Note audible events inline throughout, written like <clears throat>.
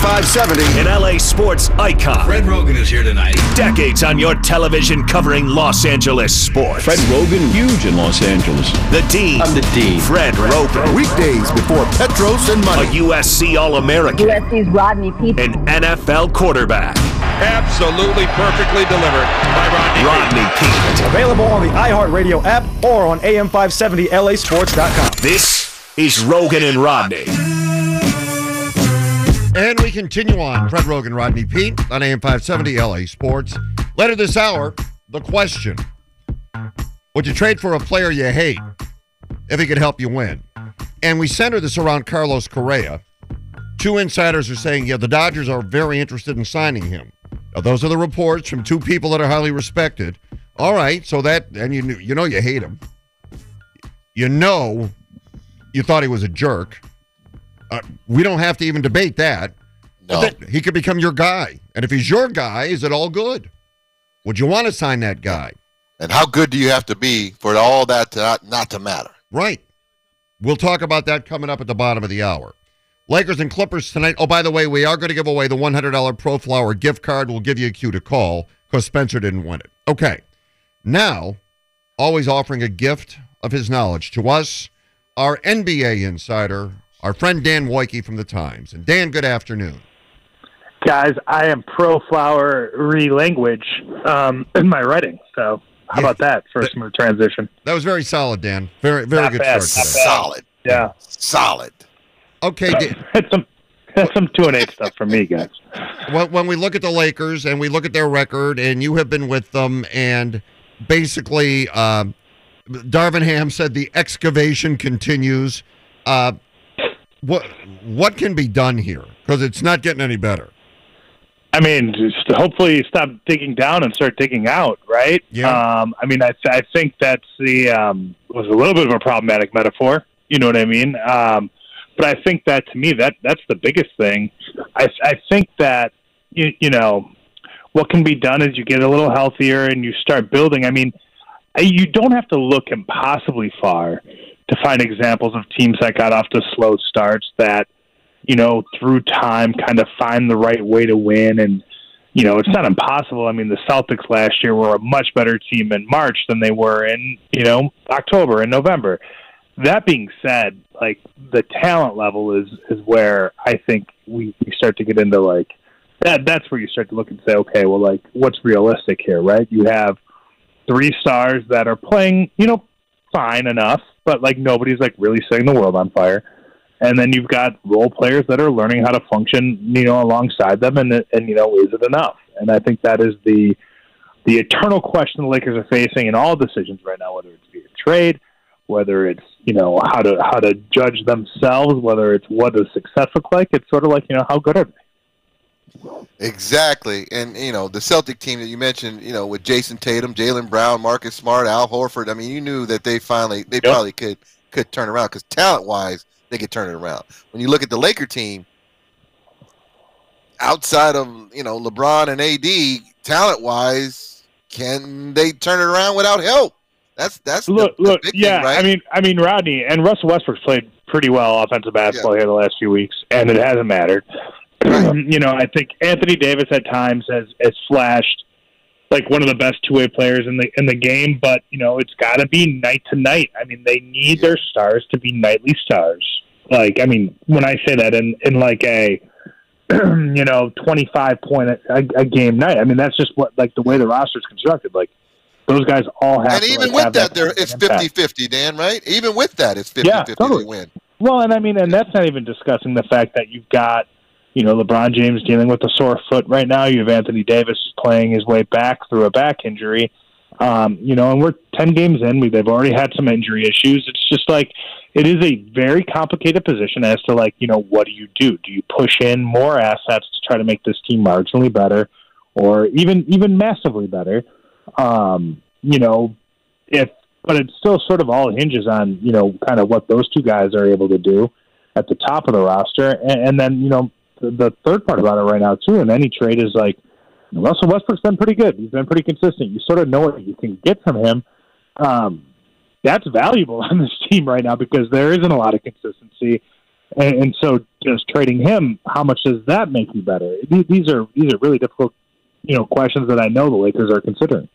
570. An LA sports icon. Fred Roggin is here tonight. Decades on your television covering Los Angeles sports. Fred Roggin, huge in Los Angeles. The Dean. I'm the Dean. Fred Roggin. Weekdays before Petros and Mike. A USC All American. USC's Rodney Peete. An NFL quarterback. Absolutely perfectly delivered by Rodney. Rodney Peete. Available on the iHeartRadio app or on AM570LASports.com. This is Roggin and Rodney. And we continue on. Fred Roggin, Rodney Peete on AM 570 LA Sports. Later this hour, the question Would you trade for a player you hate if he could help you win? And we center this around Carlos Correa. Two insiders are saying, yeah, the Dodgers are very interested in signing him. Now, those are the reports from two people that are highly respected. All right, so that, and you, you know you hate him. You know you thought he was a jerk. Uh, we don't have to even debate that. No. That- he could become your guy. And if he's your guy, is it all good? Would you want to sign that guy? And how good do you have to be for all that to not, not to matter? Right. We'll talk about that coming up at the bottom of the hour. Lakers and Clippers tonight. Oh, by the way, we are going to give away the $100 Pro Flower gift card. We'll give you a cue to call because Spencer didn't win it. Okay. Now, always offering a gift of his knowledge to us, our NBA insider, our friend Dan Woike from the Times. And Dan, good afternoon. guys, I am pro flower language um, <clears throat> in my writing. So how Yeah. about that for a smooth transition? That was very solid, Dan. Very, very Not good bad, start. Solid. Yeah, Solid. Okay, Dan. <laughs> that's some that's some two and eight stuff for me, guys. when, when we look at the Lakers and we look at their record, and you have been with them, and basically, um, Darvin Ham said the excavation continues. Uh, what what can be done here? Because it's not getting any better. I mean, just hopefully stop digging down and start digging out, right? Yeah. Um, I mean, I, I think that's the um, was a little bit of a problematic metaphor. You know what I mean? Um, but I think that to me, that that's the biggest thing. I I think that you you know what can be done is you get a little healthier and you start building. I mean, you don't have to look impossibly far to find examples of teams that got off to slow starts that you know, through time, kind of find the right way to win. And, you know, it's not impossible. I mean, the Celtics last year were a much better team in March than they were in, you know, October and November. That being said, like the talent level is is where I think we, we start to get into like that. That's where you start to look and say, okay, well, like what's realistic here, right? You have three stars that are playing, you know, fine enough, but like nobody's like really setting the world on fire and then you've got role players that are learning how to function, you know, alongside them, and and you know, is it enough? And I think that is the the eternal question the Lakers are facing in all decisions right now, whether it's via trade, whether it's you know how to how to judge themselves, whether it's what does success look like. It's sort of like you know how good are they? Exactly. And, you know, the Celtic team that you mentioned, you know, with Jayson Tatum, Jaylen Brown, Marcus Smart, Al Horford, I mean, you knew that they finally, they probably could could turn around because talent wise, they could turn it around. When you look at the Laker team, outside of, you know, LeBron and AD, talent wise, can they turn it around without help? That's that's the- Look, the, look, big yeah. thing, right? I mean, I mean, Rodney and Russell Westbrook's played pretty well offensive basketball here the last few weeks, and it hasn't mattered. <clears throat> you know, I think Anthony Davis at times has has flashed like one of the best two way players in the in the game, but you know, it's got to be night to night. I mean, they need their stars to be nightly stars. Like, I mean, when I say that in in like a <clears throat> you know twenty five point a, a, a game night, I mean that's just what like the way the roster's constructed. Like those guys all have and to even like, with that, that there it's impact. 50-50, Dan, right? Even with that, it's 50-50 Yeah, totally. win. Well, and I mean, and that's not even discussing the fact that you've got, you know, LeBron James dealing with a sore foot right now. You have Anthony Davis playing his way back through a back injury. Um, you know, and we're ten games in. We, they've already had some injury issues. It's just like it is a very complicated position as to like, you know, what do you do? Do you push in more assets to try to make this team marginally better, or even even massively better? Um, you know, if but it still sort of all hinges on you know kind of what those two guys are able to do at the top of the roster, and, and then you know the, third part about it right now too in any trade is like Russell Westbrook's been pretty good. He's been pretty consistent. You sort of know what you can get from him. Um, that's valuable <laughs> on this team right now because there isn't a lot of consistency. And, and so, just trading him, how much does that make you better? These, these are these are really difficult, you know, questions that I know the Lakers are considering.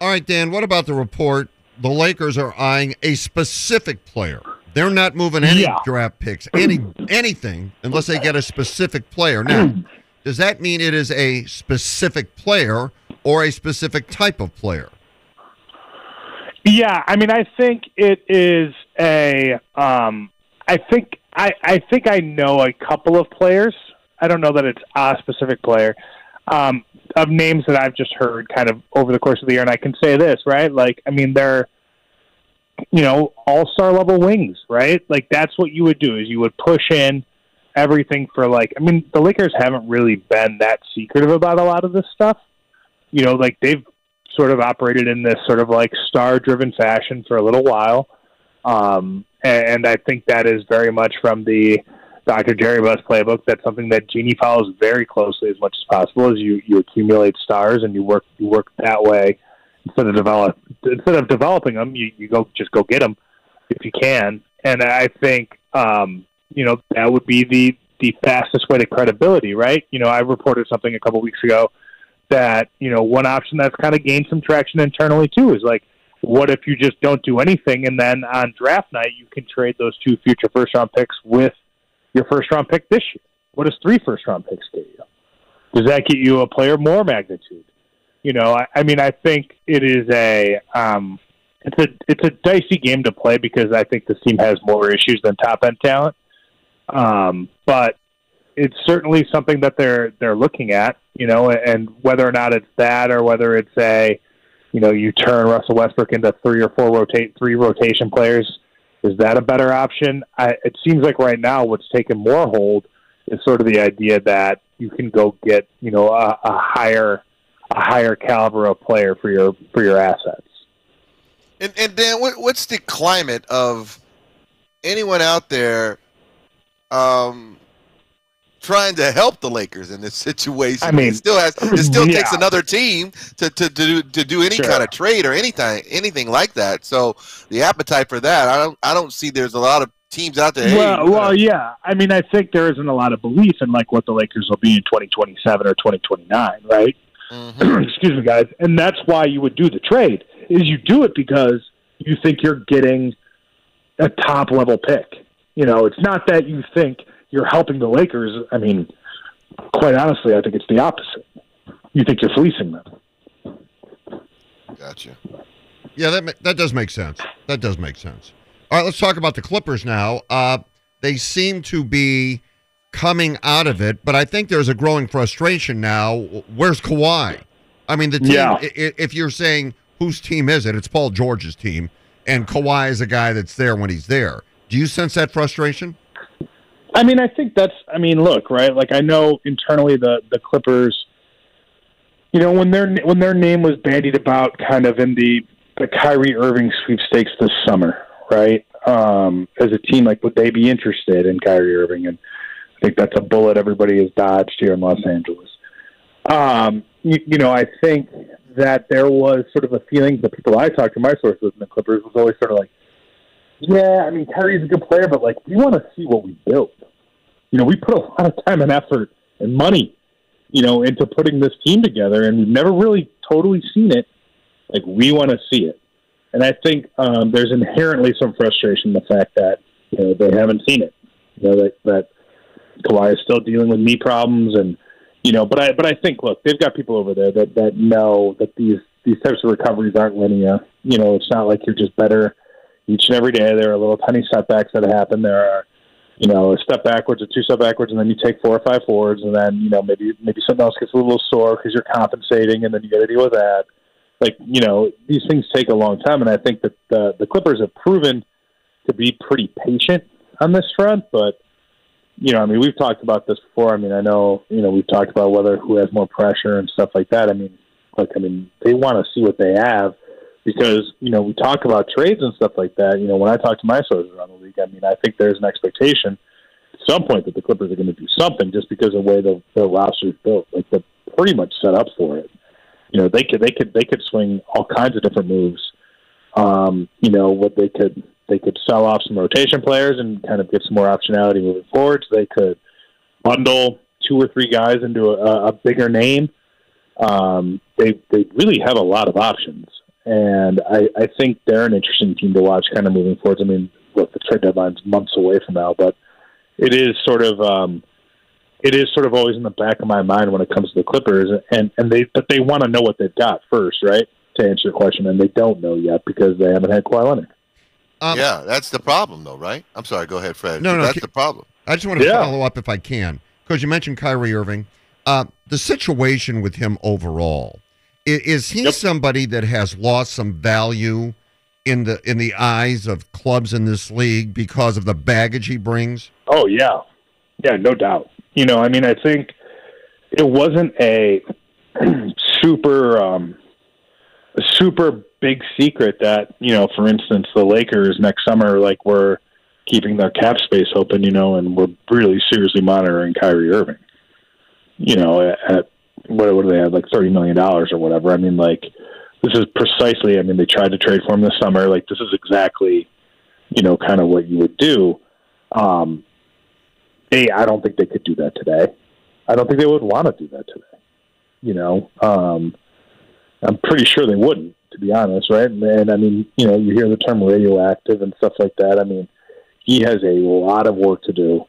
All right, Dan. What about the report? The Lakers are eyeing a specific player. They're not moving any Yeah. draft picks, any anything, unless they get a specific player. Now, <clears throat> does that mean it is a specific player or a specific type of player? Yeah, I mean, I think it is a. Um, I think I, I think I know a couple of players. I don't know that it's a specific player um, of names that I've just heard kind of over the course of the year, and I can say this right. Like, I mean, they're you know all star level wings, right? Like that's what you would do is you would push in everything for like. I mean, the Lakers haven't really been that secretive about a lot of this stuff. You know, like they've sort of operated in this sort of like star driven fashion for a little while. Um, and I think that is very much from the Dr. Jerry Buss playbook. That's something that Jeanie follows very closely as much as possible. Is you you accumulate stars and you work you work that way instead of develop instead of developing them. You you go just go get them if you can. And I think um, you know that would be the the fastest way to credibility, right? You know, I reported something a couple weeks ago that you know one option that's kind of gained some traction internally too is like what if you just don't do anything and then on draft night you can trade those two future first round picks with your first round pick this year what does three first round picks get you does that get you a player more magnitude you know i, I mean i think it is a um it's a it's a dicey game to play because i think this team has more issues than top end talent um but it's certainly something that they're they're looking at, you know, and whether or not it's that or whether it's a, you know, you turn Russell Westbrook into three or four rotate three rotation players, is that a better option? I, it seems like right now what's taken more hold is sort of the idea that you can go get, you know, a, a higher a higher caliber of player for your for your assets. And and Dan, what, what's the climate of anyone out there um, trying to help the Lakers in this situation? I mean, it still has it still <laughs> takes another team to, to, to do to do any Sure. kind of trade or anything anything like that. So the appetite for that, I don't I don't see there's a lot of teams out there. well, we're well, gonna- yeah. I mean, I think there isn't a lot of belief in like what the Lakers will be in 2027 or 2029, right? <clears throat> Mhm. Excuse me, guys. And that's why you would do the trade. Is you do it because you think you're getting a top level pick. You know, it's not that you think you're helping the Lakers. I mean, quite honestly, I think it's the opposite. You think you're fleecing them. Gotcha. Yeah, that that does make sense. That does make sense. All right, let's talk about the Clippers now. Uh, they seem to be coming out of it, but I think there's a growing frustration now. Where's Kawhi? I mean, the team. Yeah. If you're saying whose team is it, it's Paul George's team, and Kawhi is a guy that's there when he's there. Do you sense that frustration? I mean, I think that's. I mean, look, right? Like, I know internally the the Clippers. You know, when their when their name was bandied about, kind of in the the Kyrie Irving sweepstakes this summer, right? Um, as a team, like, would they be interested in Kyrie Irving? And I think that's a bullet everybody has dodged here in Los Angeles. Um, you, you know, I think that there was sort of a feeling. The people I talked to, my sources in the Clippers, was always sort of like, yeah, I mean, Kyrie's a good player, but like, we want to see what we built. You know, we put a lot of time and effort and money, you know, into putting this team together, and we've never really totally seen it. Like, we want to see it, and I think um, there's inherently some frustration in the fact that you know they haven't seen it. You know that that Kawhi is still dealing with knee problems, and you know, but I but I think look, they've got people over there that that know that these these types of recoveries aren't linear. You know, it's not like you're just better each and every day. There are little tiny setbacks that happen. There are, you know, a step backwards, a two step backwards, and then you take four or five forwards, and then you know maybe maybe something else gets a little sore because you're compensating, and then you got to deal with that. Like you know, these things take a long time, and I think that the the Clippers have proven to be pretty patient on this front, but. You know, I mean, we've talked about this before. I mean, I know, you know, we've talked about whether who has more pressure and stuff like that. I mean, look, I mean, they want to see what they have because you know we talk about trades and stuff like that. You know, when I talk to my sources around the league, I mean, I think there's an expectation at some point that the Clippers are going to do something just because of the way the, the roster is built. Like they're pretty much set up for it. You know, they could they could they could swing all kinds of different moves. Um, you know, what they could they could sell off some rotation players and kind of get some more optionality moving forward. So they could bundle two or three guys into a, a bigger name. Um, they they really have a lot of options, and I, I think they're an interesting team to watch, kind of moving forward. I mean, look, the trade deadline's months away from now, but it is sort of um, it is sort of always in the back of my mind when it comes to the Clippers, and and they but they want to know what they've got first, right? To answer your question, and they don't know yet because they haven't had Kawhi Leonard. Um, yeah, that's the problem, though, right? I'm sorry. Go ahead, Fred. No, no, that's ke- the problem. I just want to Yeah. follow up if I can, because you mentioned Kyrie Irving. Uh, the situation with him overall i- is he Yep. somebody that has lost some value in the in the eyes of clubs in this league because of the baggage he brings? Oh yeah, yeah, no doubt. You know, I mean, I think it wasn't a <clears throat> super um, a super big secret that you know, for instance, the Lakers next summer like were keeping their cap space open, you know, and we're really seriously monitoring Kyrie Irving. You know, at, at what what do they have like thirty million dollars or whatever? I mean, like this is precisely. I mean, they tried to trade for him this summer. Like this is exactly, you know, kind of what you would do. Um, I don't think they could do that today. I don't think they would want to do that today. You know, um, I'm pretty sure they wouldn't, be honest, right? And, I mean, you know, you hear the term radioactive and stuff like that. I mean, he has a lot of work to do.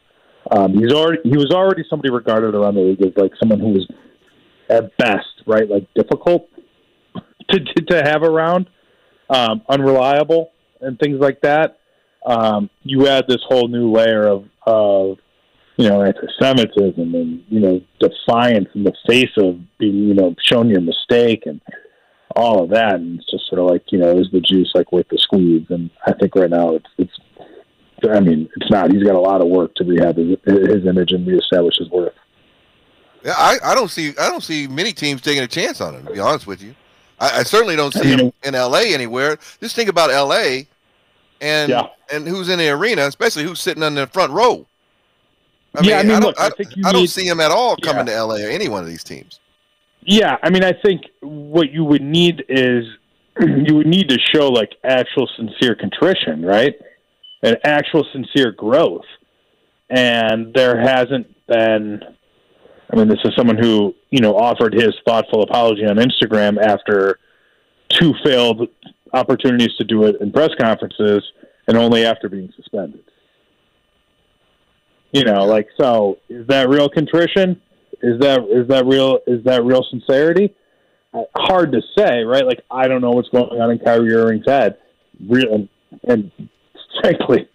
Um, he's already he was already somebody regarded around the league as like someone who was at best, right, like difficult to to, to have around, um, unreliable, and things like that. Um, you add this whole new layer of of you know anti-Semitism and you know defiance in the face of being you know shown your mistake and all of that, and it's just sort of like you know is the juice like worth the squeeze? And I think right now it's it's I mean it's not. He's got a lot of work to rehab his, his image and reestablish his worth. Yeah, I, I don't see I don't see many teams taking a chance on him. To be honest with you, I, I certainly don't see I mean- him in L.A. anywhere. Just think about L.A. and Yeah. and who's in the arena, especially who's sitting on the front row. Yeah, I mean, don't, look, I think you I don't need- see him at all Yeah. coming to L.A. or any one of these teams. Yeah, I mean, I think what you would need is <clears throat> you would need to show like actual sincere contrition, right? And actual sincere growth. And there hasn't been. I mean, this is someone who you know offered his thoughtful apology on Instagram after two failed opportunities to do it in press conferences, and only after being suspended. You know, like so, is that real contrition? Is that is that real? Is that real sincerity? Uh, hard to say, right? Like I don't know what's going on in Kyrie Irving's head. Real and, and frankly,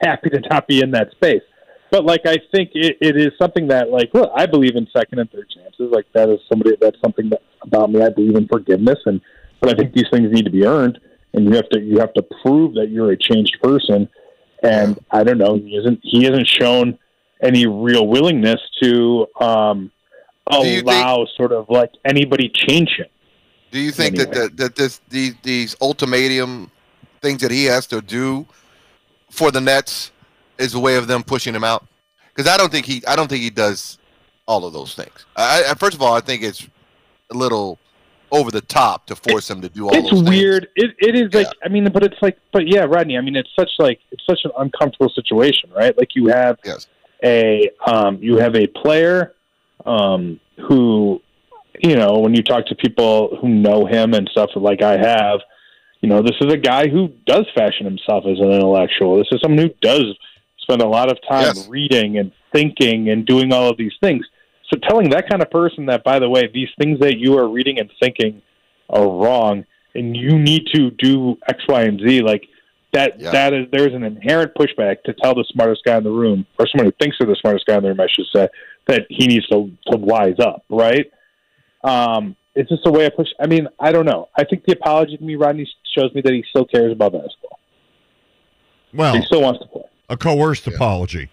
happy to not be in that space. But like I think it, it is something that like look, I believe in second and third chances. Like that is somebody that's something that about me. I believe in forgiveness, and but I think these things need to be earned, and you have to you have to prove that you're a changed person. And I don't know, he isn't he hasn't shown any real willingness to um, you think- allow sort of like anybody change him. Do you think that Anyway. that, that this these these ultimatum things that he has to do for the Nets is a way of them pushing him out? Because I don't think he I don't think he does all of those things. I, I first of all I think it's a little over the top to force him to do all it's those things. weird. It it is like I mean, but it's like, but yeah, Rodney. I mean, it's such like it's such an uncomfortable situation, right? Like you have Yes. A um, you have a player um, who, you know, when you talk to people who know him and stuff, like I have, you know, this is a guy who does fashion himself as an intellectual. This is someone who does spend a lot of time Yes. reading and thinking and doing all of these things. So telling that kind of person that, by the way, these things that you are reading and thinking are wrong, and you need to do X, Y, and Z, like that. Yeah. That is there's an inherent pushback to tell the smartest guy in the room, or someone who thinks they're the smartest guy in the room, I should say, that he needs to to wise up, right? Um, it's just a way of push. I mean, I don't know. I think the apology to me, Rodney, shows me that he still cares about basketball. Well, He still wants to play. a coerced apology.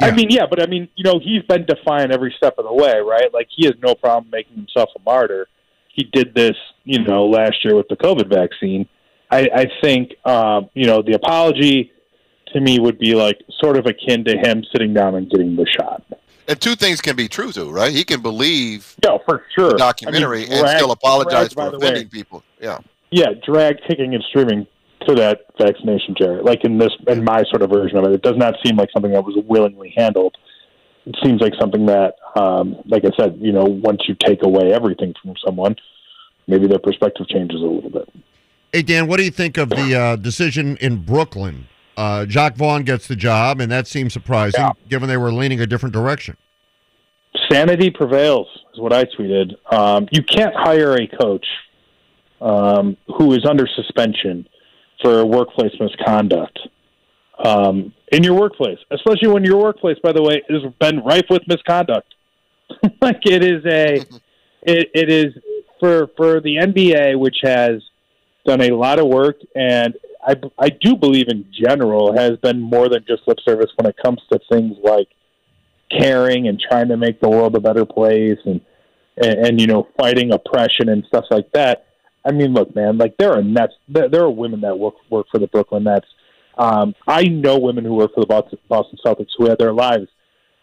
I mean, yeah, but I mean, you know, he's been defiant every step of the way, right? Like he has no problem making himself a martyr. He did this, you know, last year with the COVID vaccine. I, I think, um, you know, the apology to me would be like sort of akin to him sitting down and getting the shot. And two things can be true too, right? He can believe Yeah, for sure. the documentary I mean, and still apologize drag, for the way, offending people. Yeah. yeah, drag, kicking, and streaming to that vaccination, Jared. Like in this, in my sort of version of it, it does not seem like something that was willingly handled. It seems like something that, um, like I said, you know, once you take away everything from someone, maybe their perspective changes a little bit. Hey, Dan, what do you think of the uh, decision in Brooklyn? Uh, Jacque Vaughn gets the job, and that seems surprising Yeah. given they were leaning a different direction. Sanity prevails is what I tweeted. Um, you can't hire a coach um, who is under suspension for workplace misconduct um, in your workplace, especially when your workplace, by the way, has been rife with misconduct. <laughs> like it is a, it, it is for for the NBA, which has done a lot of work, and I I do believe in general has been more than just lip service when it comes to things like caring and trying to make the world a better place and, and and you know fighting oppression and stuff like that. I mean, look, man, like there are Nets, there, are women that work work for the Brooklyn Nets. Um, I know women who work for the Boston, Boston Celtics who had their lives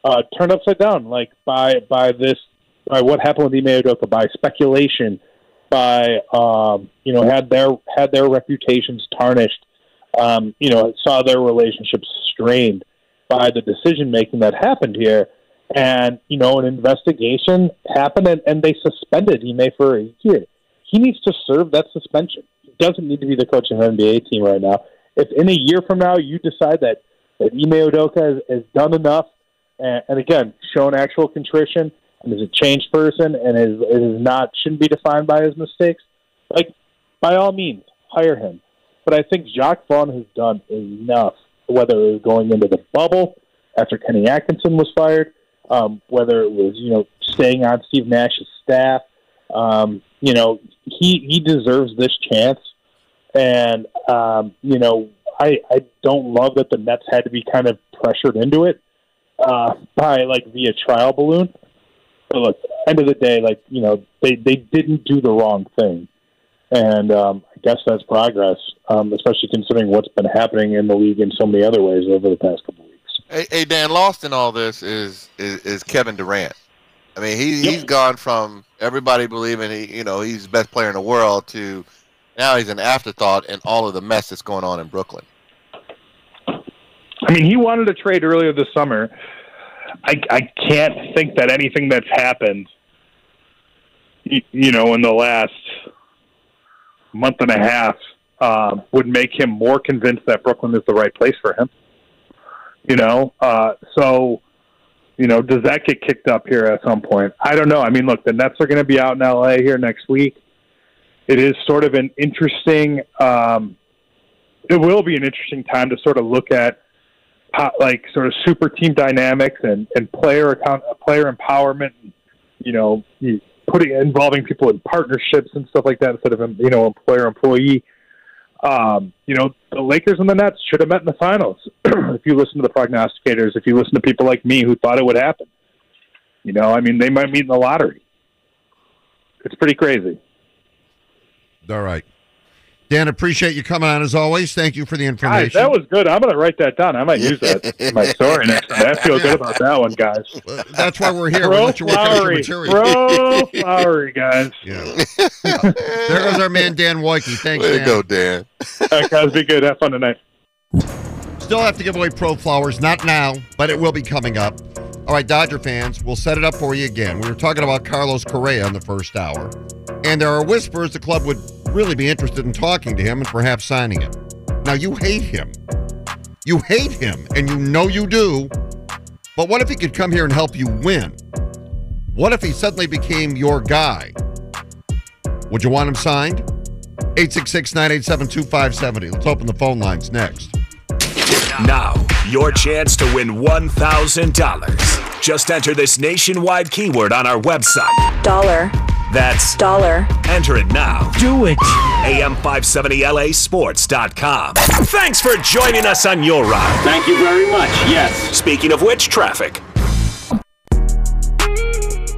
uh, turned upside down, like by by this by what happened with Ime Udoka, by speculation, by um, you know had their had their reputations tarnished, um, you know saw their relationships strained by the decision making that happened here. And, you know, an investigation happened and, and they suspended Ime for a year. He needs to serve that suspension. He doesn't need to be the coach of an NBA team right now. If in a year from now you decide that, that Ime Udoka has, has done enough and, and again, shown actual contrition and is a changed person and is, is not shouldn't be defined by his mistakes, like by all means, hire him. But I think Jacque Vaughn has done enough, whether it was going into the bubble after Kenny Atkinson was fired, um, whether it was you know staying on Steve Nash's staff. Um, you know he he deserves this chance, and um, you know I I don't love that the Nets had to be kind of pressured into it uh, by like via trial balloon. But look, end of the day, like you know they they didn't do the wrong thing and um, I guess that's progress, um, especially considering what's been happening in the league in so many other ways over the past couple of weeks. Hey, hey, Dan, lost in all this is is, is Kevin Durant. I mean, he, Yep. he's gone from everybody believing he, you know, he's the best player in the world to now he's an afterthought in all of the mess that's going on in Brooklyn. I mean, he wanted a trade earlier this summer. I, I can't think that anything that's happened, you, you know, in the last month and a half uh, would make him more convinced that Brooklyn is the right place for him. You know, uh, so you know, does that get kicked up here at some point? I don't know. I mean, look, the Nets are going to be out in LA here next week. It is sort of an interesting. Um, it will be an interesting time to sort of look at like sort of super team dynamics and and player account player empowerment. You know, putting involving people in partnerships and stuff like that instead of you know employer employee. Um, you know, the Lakers and the Nets should have met in the finals. <clears throat> if you listen to the prognosticators, if you listen to people like me who thought it would happen, you know, I mean, they might meet in the lottery. It's pretty crazy. All right. Dan, appreciate you coming on as always. Thank you for the Guys, information. that was good. I'm going to write that down. I might use that in my story next time. I feel good about that one, guys. That's why we're here. we Throw let you work out your flowery. material. Throw flowery, guys. <laughs> Yeah. there goes our man Dan Woike. Thanks, Way to Dan. go, Dan. All right, guys, be good. Have fun tonight. Still have to give away Pro Flowers, not now, but it will be coming up. All right, Dodger fans, we'll set it up for you again. We were talking about Carlos Correa in the first hour, and there are whispers the club would really be interested in talking to him and perhaps signing him. Now, you hate him. You hate him, and you know you do. But what if he could come here and help you win? What if he suddenly became your guy? Would you want him signed? 866 987 2570. Let's open the phone lines next. Now, your chance to win $1,000. Just enter this nationwide keyword on our website. Dollar. That's Dollar. enter it now. Do it. AM570LAsports.com. Thanks for joining us on your ride. Thank you very much. Yes. Speaking of which, traffic.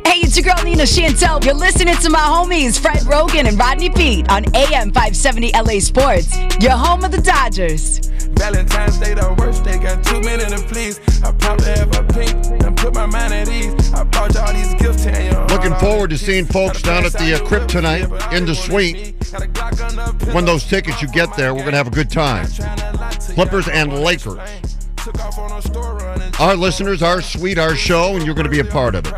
Hey, it's your girl Nina Chantel. You're listening to my homies Fred Roggin and Rodney Peete on AM 570 LA Sports. Your home of the Dodgers. Valentine's Day the worst, they got too many to please. I probably have a pink and put my mind at ease. I bought you all these gifts and you Looking looking forward to seeing folks down at the uh, crypt tonight in the suite. When those tickets you get there, we're going to have a good time. Clippers and Lakers. Our listeners, our suite, our show, and you're going to be a part of it.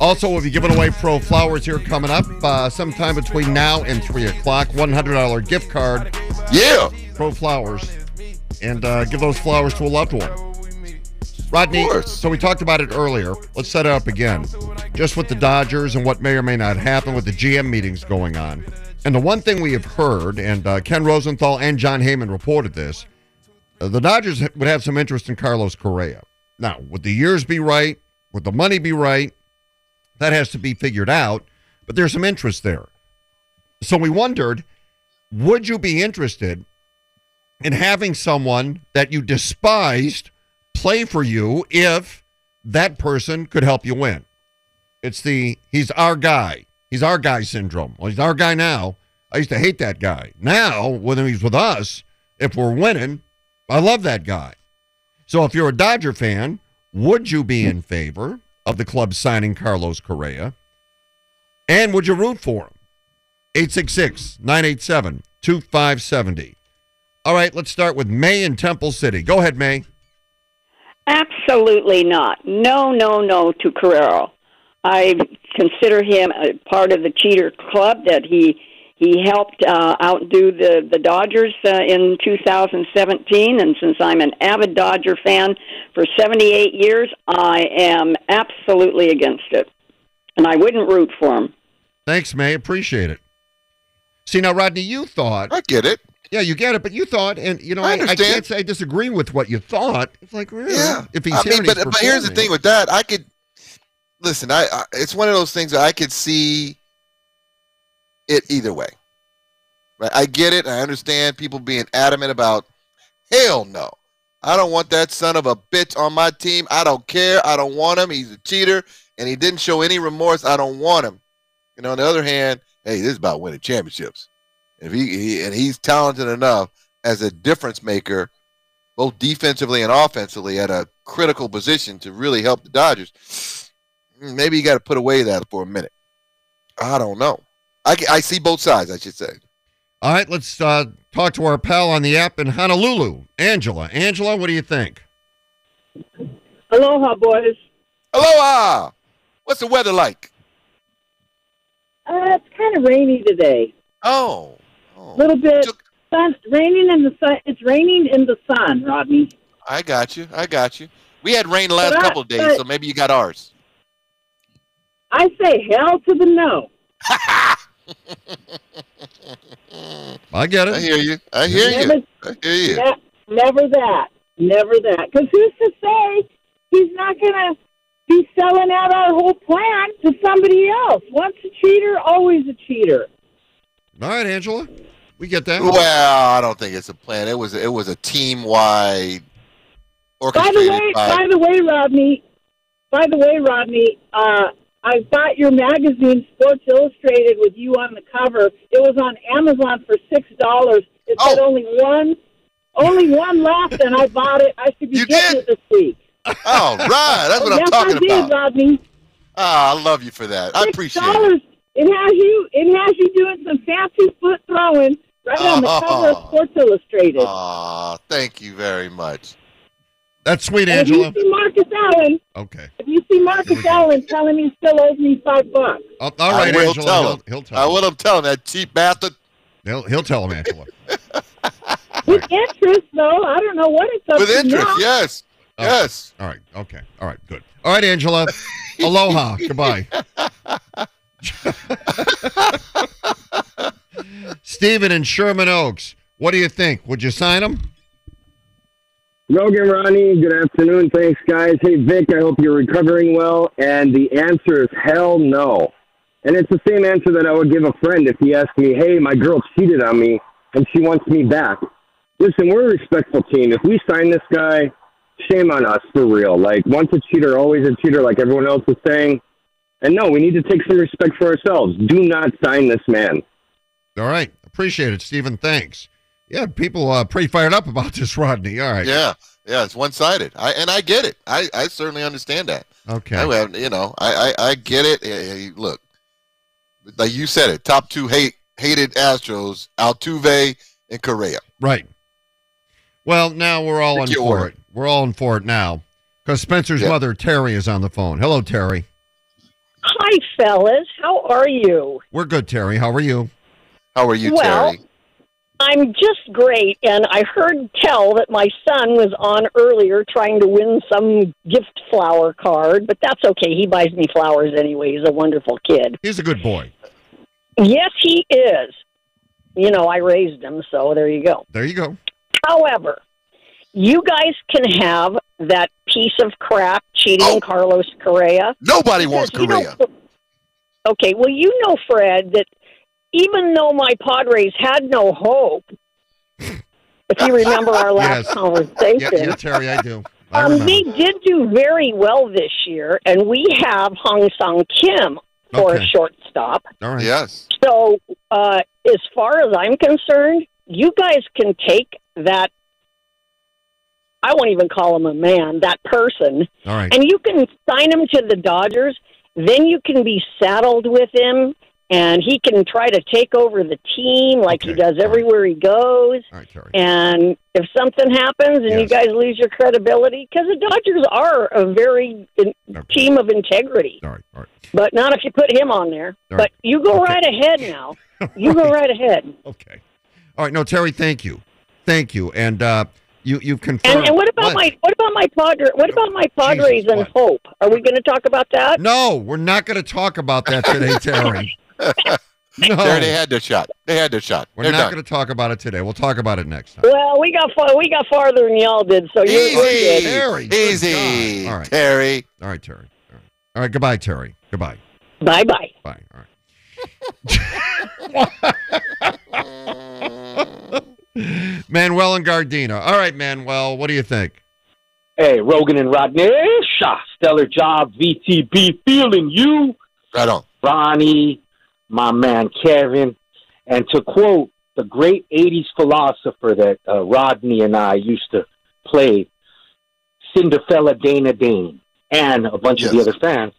Also, we'll be giving away Pro Flowers here coming up uh, sometime between now and 3 o'clock. $100 gift card. Yeah. Pro Flowers. And uh, give those flowers to a loved one. Rodney, so we talked about it earlier. Let's set it up again. Just with the Dodgers and what may or may not happen with the GM meetings going on. And the one thing we have heard, and uh, Ken Rosenthal and Jon Heyman reported this, uh, the Dodgers would have some interest in Carlos Correa. Now, would the years be right? Would the money be right? That has to be figured out, but there's some interest there. So we wondered would you be interested in having someone that you despised play for you if that person could help you win? It's the he's our guy. He's our guy syndrome. Well, he's our guy now. I used to hate that guy. Now, when he's with us, if we're winning, I love that guy. So if you're a Dodger fan, would you be in favor of the club signing Carlos Correa? And would you root for him? 866 987 2570. All right, let's start with May in Temple City. Go ahead, May. Absolutely not. No, no, no to Carrero. I consider him a part of the cheater club that he he helped uh, outdo the the Dodgers uh, in 2017, and since I'm an avid Dodger fan for 78 years, I am absolutely against it, and I wouldn't root for him. Thanks, May. Appreciate it. See now, Rodney, you thought I get it. Yeah, you get it, but you thought, and you know, I I, I, can't say I disagree with what you thought. It's like, well, Yeah. if he's I here, mean, but, he's but here's the thing with that. I could listen. I, I it's one of those things that I could see it either way. Right? I get it. I understand people being adamant about. Hell no. I don't want that son of a bitch on my team. I don't care. I don't want him. He's a cheater, and he didn't show any remorse. I don't want him. You know, on the other hand, hey, this is about winning championships. If he, he and he's talented enough as a difference maker, both defensively and offensively, at a critical position to really help the Dodgers. Maybe you got to put away that for a minute. I don't know. I, I see both sides. I should say. All right, let's uh, talk to our pal on the app in Honolulu, Angela. Angela, what do you think? Aloha, boys. Aloha. What's the weather like? Uh, it's kind of rainy today. Oh, A little bit sun, raining in the sun. It's raining in the sun, Rodney. I got you. I got you. We had rain the last But I- couple of days, but- so maybe you got ours. I say hell to the no. I get it. I hear you. I hear Never- you. I hear you. Ne- never that. Never that. Because who's to say he's not going to be selling out our whole plan to somebody else? Once a cheater, always a cheater. All right, Angela, we get that. Well, I don't think it's a plan. It was it was a team wide By the way, by- by the way, Rodney. By the way, Rodney. Uh, I bought your magazine, Sports Illustrated, with you on the cover. It was on Amazon for six dollars. It Oh. said only one, only one left, and I bought it. I should be getting it this week. All right, that's what I'm yes, talking I did, about. Rodney. Ah, I love you for that. I appreciate it. dollars. It has you. It has you doing some fancy foot throwing right on the cover of Oh. <laughs> Sports Illustrated. Ah, thank you very much. That's sweet, and if Angela. you see Marcus Allen, Okay. if you see Marcus Allen, tell him he still owes me five bucks. Oh, all right, I will Angela. tell he'll, him. he'll tell I him. will tell him that cheap bastard. He'll, he'll tell him, Angela. <laughs> With interest, though, I don't know what it's up With to interest, now. yes. Oh, Yes. All right. Okay. All right. Good. All right, Angela. <laughs> Aloha. Goodbye. Stephen in Sherman Oaks. What do you think? Would you sign him? Roggin Ronnie, good afternoon. Thanks, guys. Hey, Vic, I hope you're recovering well. And the answer is hell no. And it's the same answer that I would give a friend if he asked me, hey, my girl cheated on me and she wants me back. Listen, we're a respectful team. If we sign this guy, shame on us for real. Like, once a cheater, always a cheater, like everyone else is saying. And no, we need to take some respect for ourselves. Do not sign this man. All right. Appreciate it, Stephen. Thanks. Yeah, people are pretty fired up about <laughs> this, Rodney. All right. Yeah, yeah, it's one sided. I and I get it. I, I certainly understand that. Okay. I you know, I, I, I get it. Eh, Look, like you said it, top two hate hated Astros, Altuve and Correa. Right. Well, now we're all in Pick your for order. it. We're all in for it now because Spencer's Yeah. mother Terry is on the phone. Hello, Terry. Hi, fellas. How are you? We're good, Terry. How are you? How are you, Well, Terry? I'm just great, and I heard tell that my son was on earlier trying to win some gift flower card, but that's okay. He buys me flowers anyway. He's a wonderful kid. He's a good boy. Yes, he is. You know, I raised him, so there you go. There you go. However, you guys can have that piece of crap cheating oh. Carlos Correa. Nobody wants Because, you know, Correa. okay, well, you know, Fred, that even though my Padres had no hope, <laughs> if you remember our last Yes. conversation, Yeah, yeah, Terry, I do. I um, they did do very well this year, and we have Hong Song Kim for Okay. a shortstop. All right. Yes. So, uh, as far as I'm concerned, you guys can take that. I won't even call him a man, that person, All right. and you can sign him to the Dodgers. Then you can be saddled with him, and he can try to take over the team like he does everywhere he goes. All right. And if something happens and you guys lose your credibility, because the Dodgers are a very in, Okay. team of integrity, All right. All right. but not if you put him on there. All right. But you go Okay. right ahead now. <laughs> You go right ahead. Okay. All right. No, Terry, thank you. Thank you. And uh, you, you've confirmed. And, and what about my what about my Padre? What about my Padres Jesus, and what? Hope? Are we going to talk about that? No, we're not going to talk about that today, Terry. <laughs> No. Terry, they had their shot. They had their shot. We're They're not going to talk about it today. We'll talk about it next time. Well, we got far, we got farther than y'all did, so you're, you're Easy, good. Terry, easy, All right. Terry. All right, Terry. All right. All right. Goodbye, Terry. Goodbye. Bye bye. Bye. All right. <laughs> Manuel and Gardena. All right, Manuel. What do you think? Hey, Roggin and Rodney, Shah, stellar job, VTB, feeling you, Right on. Ronnie, my man Kevin, and to quote the great '80s philosopher that uh, Rodney and I used to play, Cinderfella Dana Dane, and a bunch of the other fans.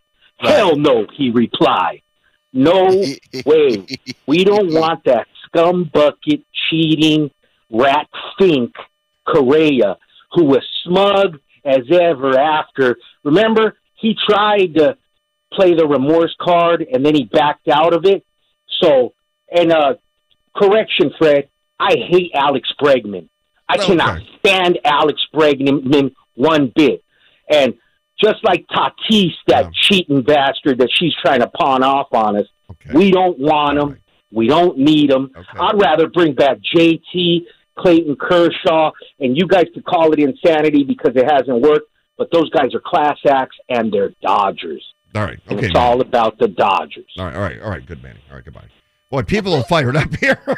Right. Hell no, he replied. No <laughs> way. We don't want that scum bucket cheating rat fink Correa who was smug as ever after. Remember, he tried to play the remorse card and then he backed out of it. So, and uh, correction, Fred, I hate Alex Bregman. I Okay. cannot stand Alex Bregman one bit. And just like Tatis, that Yeah. cheating bastard that she's trying to pawn off on us, Okay. we don't want him. Right. We don't need him. Okay. I'd rather bring back JT, Clayton Kershaw, and you guys could call it insanity because it hasn't worked. But those guys are class acts, and they're Dodgers. All right. And Okay. it's man. all about the Dodgers. All right. All right. All right. Good, Manny. All right. Goodbye. Boy, people are fired up here. <laughs>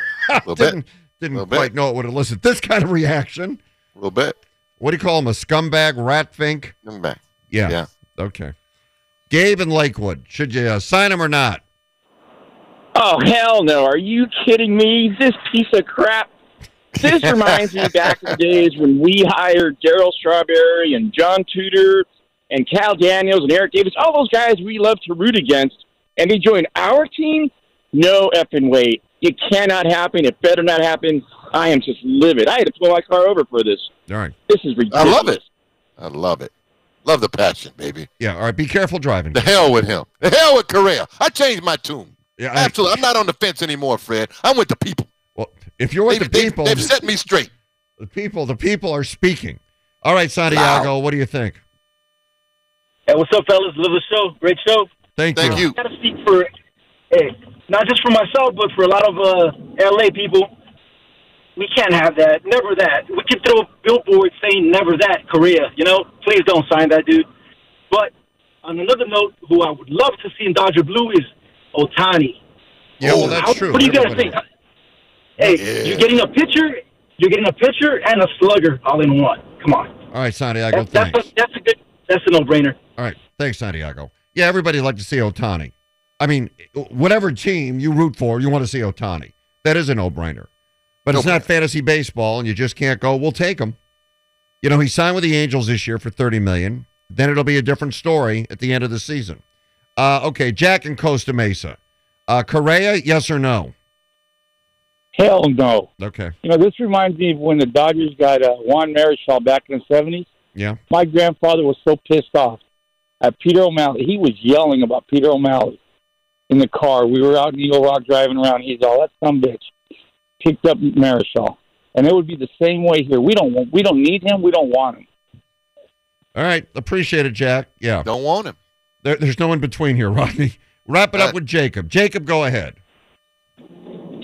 Didn't didn't Little bit. quite know it would elicit this kind of reaction. A little bit. What do you call him? A scumbag, rat fink? Come back. Yeah. Yeah. Okay. Gabe in Lakewood. Should you uh, sign him or not? Oh hell no! Are you kidding me? This piece of crap. This <laughs> reminds me back in the days when we hired Daryl Strawberry and John Tudor and Kal Daniels and Eric Davis, all those guys we love to root against, and they join our team. No effing way! It cannot happen. It better not happen. I am just livid. I had to pull my car over for this. All right. This is ridiculous. I love it. I love it. Love the passion, baby. Yeah. All right. Be careful driving. The hell with him. The hell with Correa. I changed my tune. Yeah. I- Absolutely. I'm not on the fence anymore, Fred. I'm with the people. well, if you're with They, the they, people, they've set me straight. the people, the people are speaking. All right, Santiago. What do you think? Hey, what's up, fellas? Love the show. Great show. Thank, Thank you. I gotta speak for, hey, not just for myself, but for a lot of uh, LA people. We can't have that. Never that. We can throw billboards saying "Never that." Correa, you know. Please don't sign that, dude. But on another note, who I would love to see in Dodger Blue is Ohtani. Yeah, well, that's How- true. What do you guys Everybody- think? Hey, Yeah. you're getting a pitcher. You're getting a pitcher and a slugger all in one. Come on. All right, Santiago. That, that's Thanks. a, that's a good. That's a no-brainer. All right. Thanks, Santiago. Yeah, everybody like to see Ohtani. I mean, whatever team you root for, you want to see Ohtani. That is a no-brainer. But it's not fantasy baseball, and you just can't go. We'll take him. You know, he signed with the Angels this year for thirty million. Then it'll be a different story at the end of the season. Uh, okay, Jack in Costa Mesa. Uh, Correa, yes or no? Hell no. Okay. You know, this reminds me of when the Dodgers got uh, Juan Marichal back in the 70s. Yeah. My grandfather was so pissed off at Peter O'Malley. He was yelling about Peter O'Malley in the car. We were out in Eagle Rock driving around. He's all, that some bitch picked up Marichal. And it would be the same way here. We don't want, we don't need him. We don't want him. All right. Appreciate it, Jack. Yeah. Don't want him. There, there's no in between here, <laughs> Rodney. Wrap it up with Jacob. Jacob, go ahead.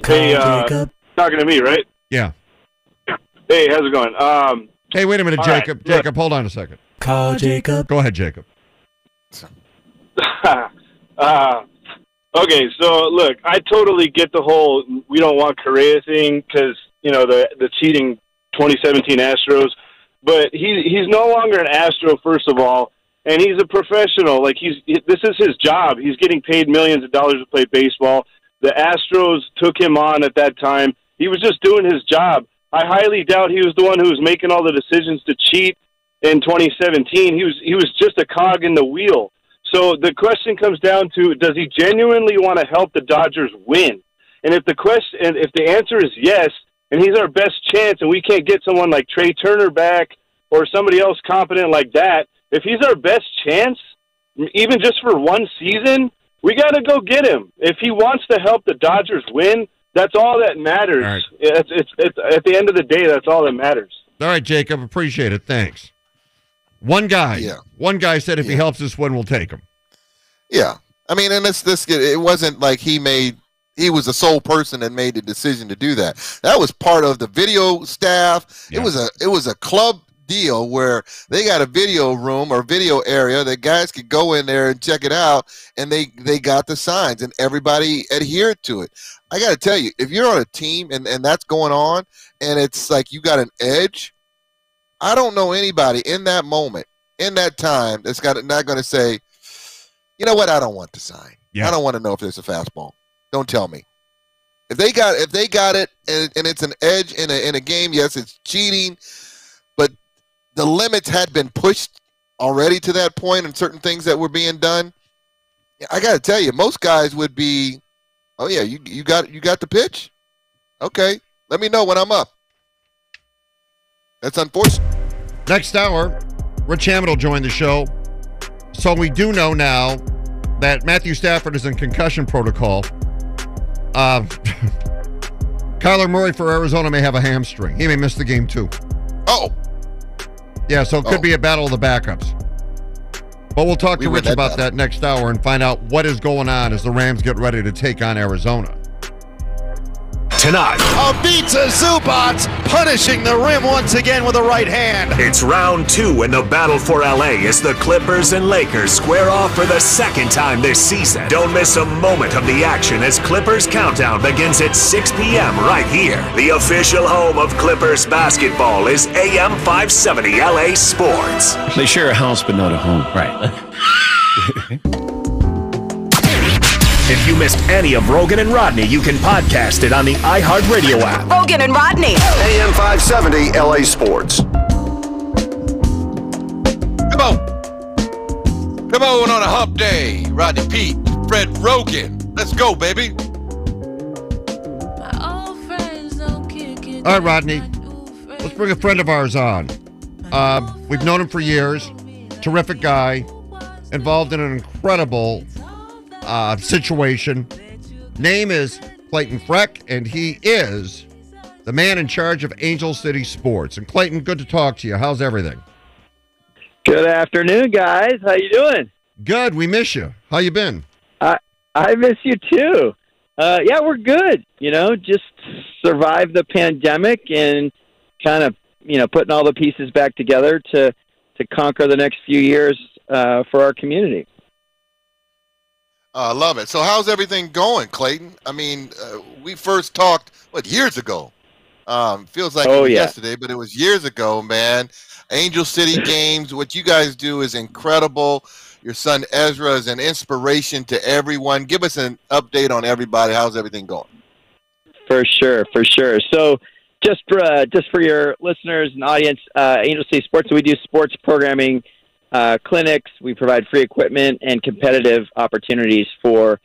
Hey, uh, talking to me, right? Yeah. Hey, how's it going? Um, Hey, wait a minute, Jacob. look. Jacob, hold on a second. Call Jacob. Go ahead, Jacob. <laughs> uh, okay, so look, I totally get the whole we don't want Correa thing because you know the the cheating 2017 Astros, but he he's no longer an Astro first of all, and he's a professional. Like he's this is his job. He's getting paid millions of dollars to play baseball. The Astros took him on at that time. He was just doing his job. I highly doubt he was the one who was making all the decisions to cheat in 2017. He was he was just a cog in the wheel. So the question comes down to: Does he genuinely want to help the Dodgers win? And if the question, and if the answer is yes, and he's our best chance, and we can't get someone like Trea Turner back or somebody else competent like that, if he's our best chance, even just for one season, we got to go get him. If he wants to help the Dodgers win, that's all that matters. It's, it's, it's at the end of the day, that's all that matters. All right, Jacob. Appreciate it. Thanks. One guy. Yeah. One guy said if he helps us win, we'll take him. Yeah, I mean, and this this it wasn't like he made he was the sole person that made the decision to do that. That was part of the video staff. It was a it was a club deal where they got a video room or video area that guys could go in there and check it out, and they they got the signs and everybody adhered to it. I got to tell you, if you're on a team and and that's going on, and it's like you got an edge, I don't know anybody in that moment in that time that's got not going to say you know what? I don't want to sign. I don't want to know if there's a fastball. Don't tell me. If they got if they got it and, and it's an edge in a in a game, yes, it's cheating, but the limits had been pushed already to that point and certain things that were being done. I got to tell you, most guys would be, oh yeah, you you got you got the pitch. Okay, let me know when I'm up. That's unfortunate. Next hour, Rich Hammond will join the show. So we do know now that Matthew Stafford is in concussion protocol. Uh, <laughs> Kyler Murray for Arizona may have a hamstring. He may miss the game too. Oh. Yeah, so it could Oh. be a battle of the backups. But we'll talk We to Rich that about battle. that next hour and find out what is going on as the Rams get ready to take on Arizona. Tonight, Ivica Zubac punishing the rim once again with a right hand. it's round two in the battle for LA as the Clippers and Lakers square off for the second time this season. Don't miss a moment of the action as Clippers Countdown begins at 6 p.m. right here. The official home of Clippers basketball is AM 570 LA Sports. They share a house, but not a home. Right. <laughs> If you missed any of Roggin and Rodney, you can podcast it on the iHeartRadio app. Roggin and Rodney. AM 570 LA Sports. Come on. Come on on a hump day. Rodney Peete, Fred Roggin. Let's go, baby. All right, Rodney. Let's bring a friend of ours on. Uh, we've known him for years. Terrific guy. Involved in an incredible uh, situation. Name is Clayton Frech, and he is the man in charge of Angel City Sports. And Clayton, good to talk to you. How's everything? Good afternoon, guys. How you doing? Good. We miss you. How you been? I I miss you too. Uh, yeah, we're good. You know, just survive the pandemic and kind of you know putting all the pieces back together to to conquer the next few years uh, for our community. I uh, love it. So, how's everything going, Clayton? I mean, uh, we first talked what years ago. Um, feels like Oh, yeah. yesterday, but it was years ago, man. Angel City <laughs> Games. What you guys do is incredible. Your son Ezra is an inspiration to everyone. Give us an update on everybody. How's everything going? For sure, for sure. So, just for uh, just for your listeners and audience, uh, Angel City Sports, we do sports programming uh, clinics. We provide free equipment and competitive opportunities for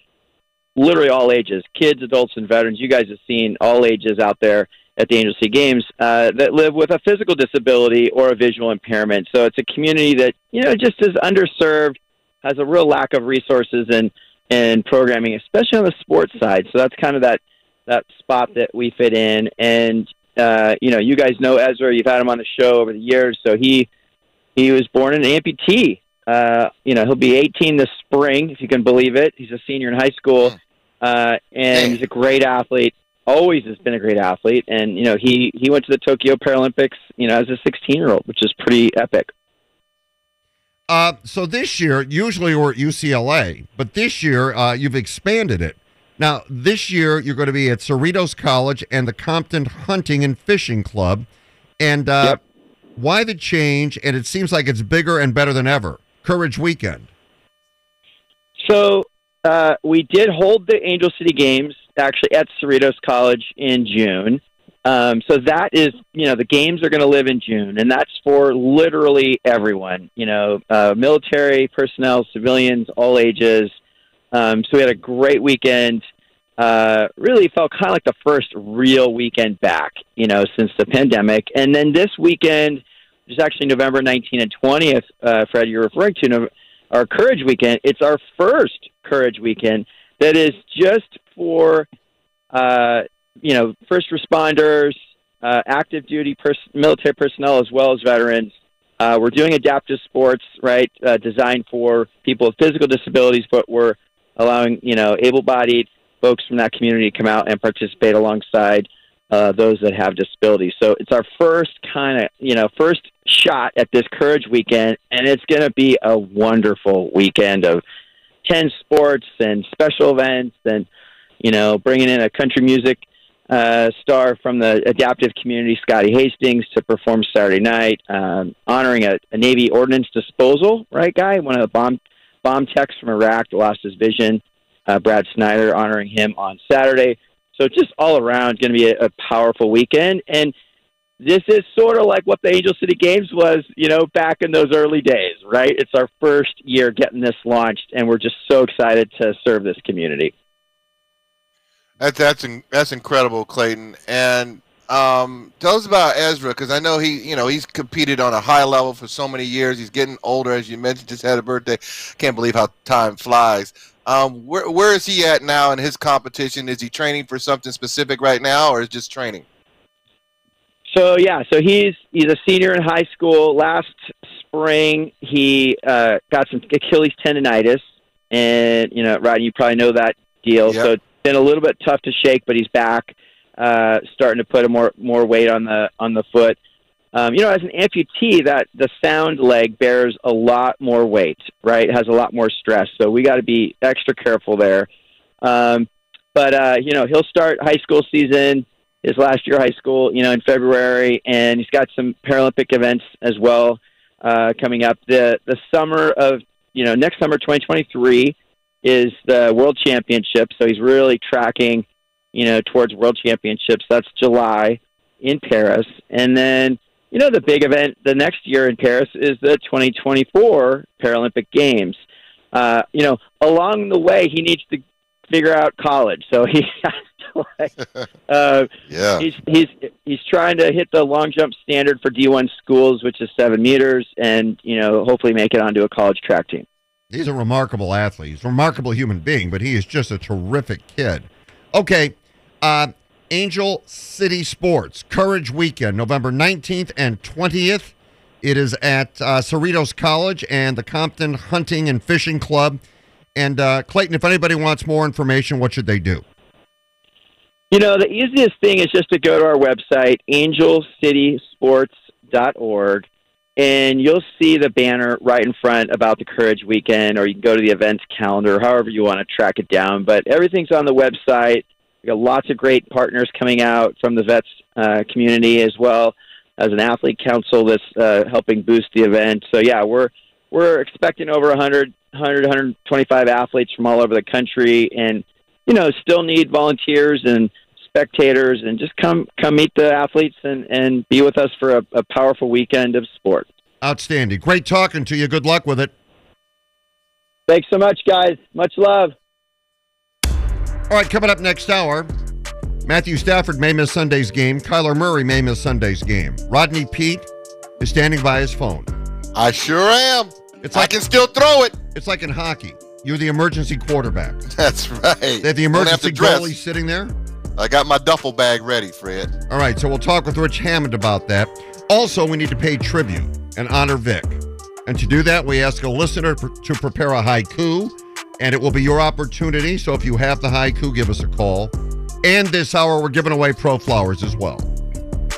literally all ages, kids, adults, and veterans. You guys have seen all ages out there at the Angel City Games uh, that live with a physical disability or a visual impairment. So it's a community that you know just is underserved, has a real lack of resources and and programming, especially on the sports side. So that's kind of that that spot that we fit in. And uh, you know, you guys know Ezra. You've had him on the show over the years. So he he was born an amputee. Uh, you know, he'll be 18 this spring, if you can believe it. He's a senior in high school, uh, and he's a great athlete. Always has been a great athlete, and you know, he he went to the Tokyo Paralympics, you know, as a 16 year old, which is pretty epic. Uh, so this year, usually we're at UCLA, but this year uh, you've expanded it. Now, this year you're going to be at Cerritos College and the Compton Hunting and Fishing Club. And uh, why the change? And it seems like it's bigger and better than ever. Courage Weekend. So uh, we did hold the Angel City Games actually at Cerritos College in June. Um, so that is, you know, the games are going to live in June, and that's for literally everyone. You know, uh, military personnel, civilians, all ages. Um, so we had a great weekend. Uh, really felt kind of like the first real weekend back, you know, since the pandemic. And then this weekend, which is actually November 19th and 20th, uh, Fred, you're referring to, our Courage Weekend. It's our first Courage Weekend that is just for, uh, you know, first responders, uh, active duty pers- military personnel, as well as veterans. Uh, we're doing adaptive sports, right, uh, designed for people with physical disabilities, but we're allowing, you know, able-bodied folks from that community to come out and participate alongside uh, those that have disabilities. So it's our first kind of, you know, first shot at this Courage Weekend, and it's going to be a wonderful weekend of 10 sports and special events and, you know, bringing in a country music uh, star from the adaptive community, Scotty Hastings, to perform Saturday night, um, honoring a, a Navy ordnance disposal, right, guy? One of the bomb, bomb techs from Iraq lost his vision, uh, Brad Snyder, honoring him on Saturday. So just all around going to be a, a powerful weekend. And this is sort of like what the Angel City Games was, you know, back in those early days, right? It's our first year getting this launched, and we're just so excited to serve this community. That's that's that's incredible, Clayton. And um, tell us about Ezra because I know he, you know, he's competed on a high level for so many years. He's getting older, as you mentioned. Just had a birthday. Can't believe how time flies. Um, where where is he at now in his competition? Is he training for something specific right now, or is just training? So yeah, so he's he's a senior in high school. Last spring, he uh, got some Achilles tendonitis, and you know, Rod, you probably know that deal. So it's been a little bit tough to shake, but he's back, uh, starting to put a more more weight on the on the foot. Um, you know, as an amputee, that the sound leg bears a lot more weight, right? It has a lot more stress, so we got to be extra careful there. Um, but uh, you know, he'll start high school season his last year of high school, you know, in February, and he's got some Paralympic events as well uh, coming up. The the summer of you know next summer, 2023, is the World Championship. So he's really tracking, you know, towards World Championships. That's July in Paris, and then you know the big event the next year in Paris is the 2024 Paralympic Games. Uh, you know, along the way, he needs to figure out college. So <laughs> he has to like, <laughs> uh, yeah. he's he's he's trying to hit the long jump standard for D1 schools, which is seven meters, and you know, hopefully make it onto a college track team. He's a remarkable athlete. He's a remarkable human being, but he is just a terrific kid. Okay, uh, Angel City Sports Courage Weekend, November 19th and 20th. It is at uh, Cerritos College and the Compton Hunting and Fishing Club. And uh, Clayton, if anybody wants more information, what should they do? You know, the easiest thing is just to go to our website, angelcitysports.org, and you'll see the banner right in front about the Courage Weekend, or you can go to the events calendar, however you want to track it down. But everything's on the website. We got lots of great partners coming out from the vets uh, community as well as an athlete council that's uh, helping boost the event. So yeah, we're we're expecting over 100, 100, 125 athletes from all over the country, and you know, still need volunteers and spectators, and just come come meet the athletes and and be with us for a, a powerful weekend of sport. Outstanding. Great talking to you. Good luck with it. Thanks so much, guys. Much love. All right, coming up next hour, Matthew Stafford may miss Sunday's game. Kyler Murray may miss Sunday's game. Rodney Peete is standing by his phone. I sure am. It's I can still throw it. It's like in hockey. You're the emergency quarterback. <laughs> That's right. They have the Don't have to emergency dress. goalie sitting there. I got my duffel bag ready, Fred. All right, so we'll talk with Rich Hammond about that. Also, we need to pay tribute and honor Vic. And to do that, we ask a listener to prepare a haiku, and it will be your opportunity. So if you have the haiku, give us a call. And this hour, we're giving away Pro Flowers as well.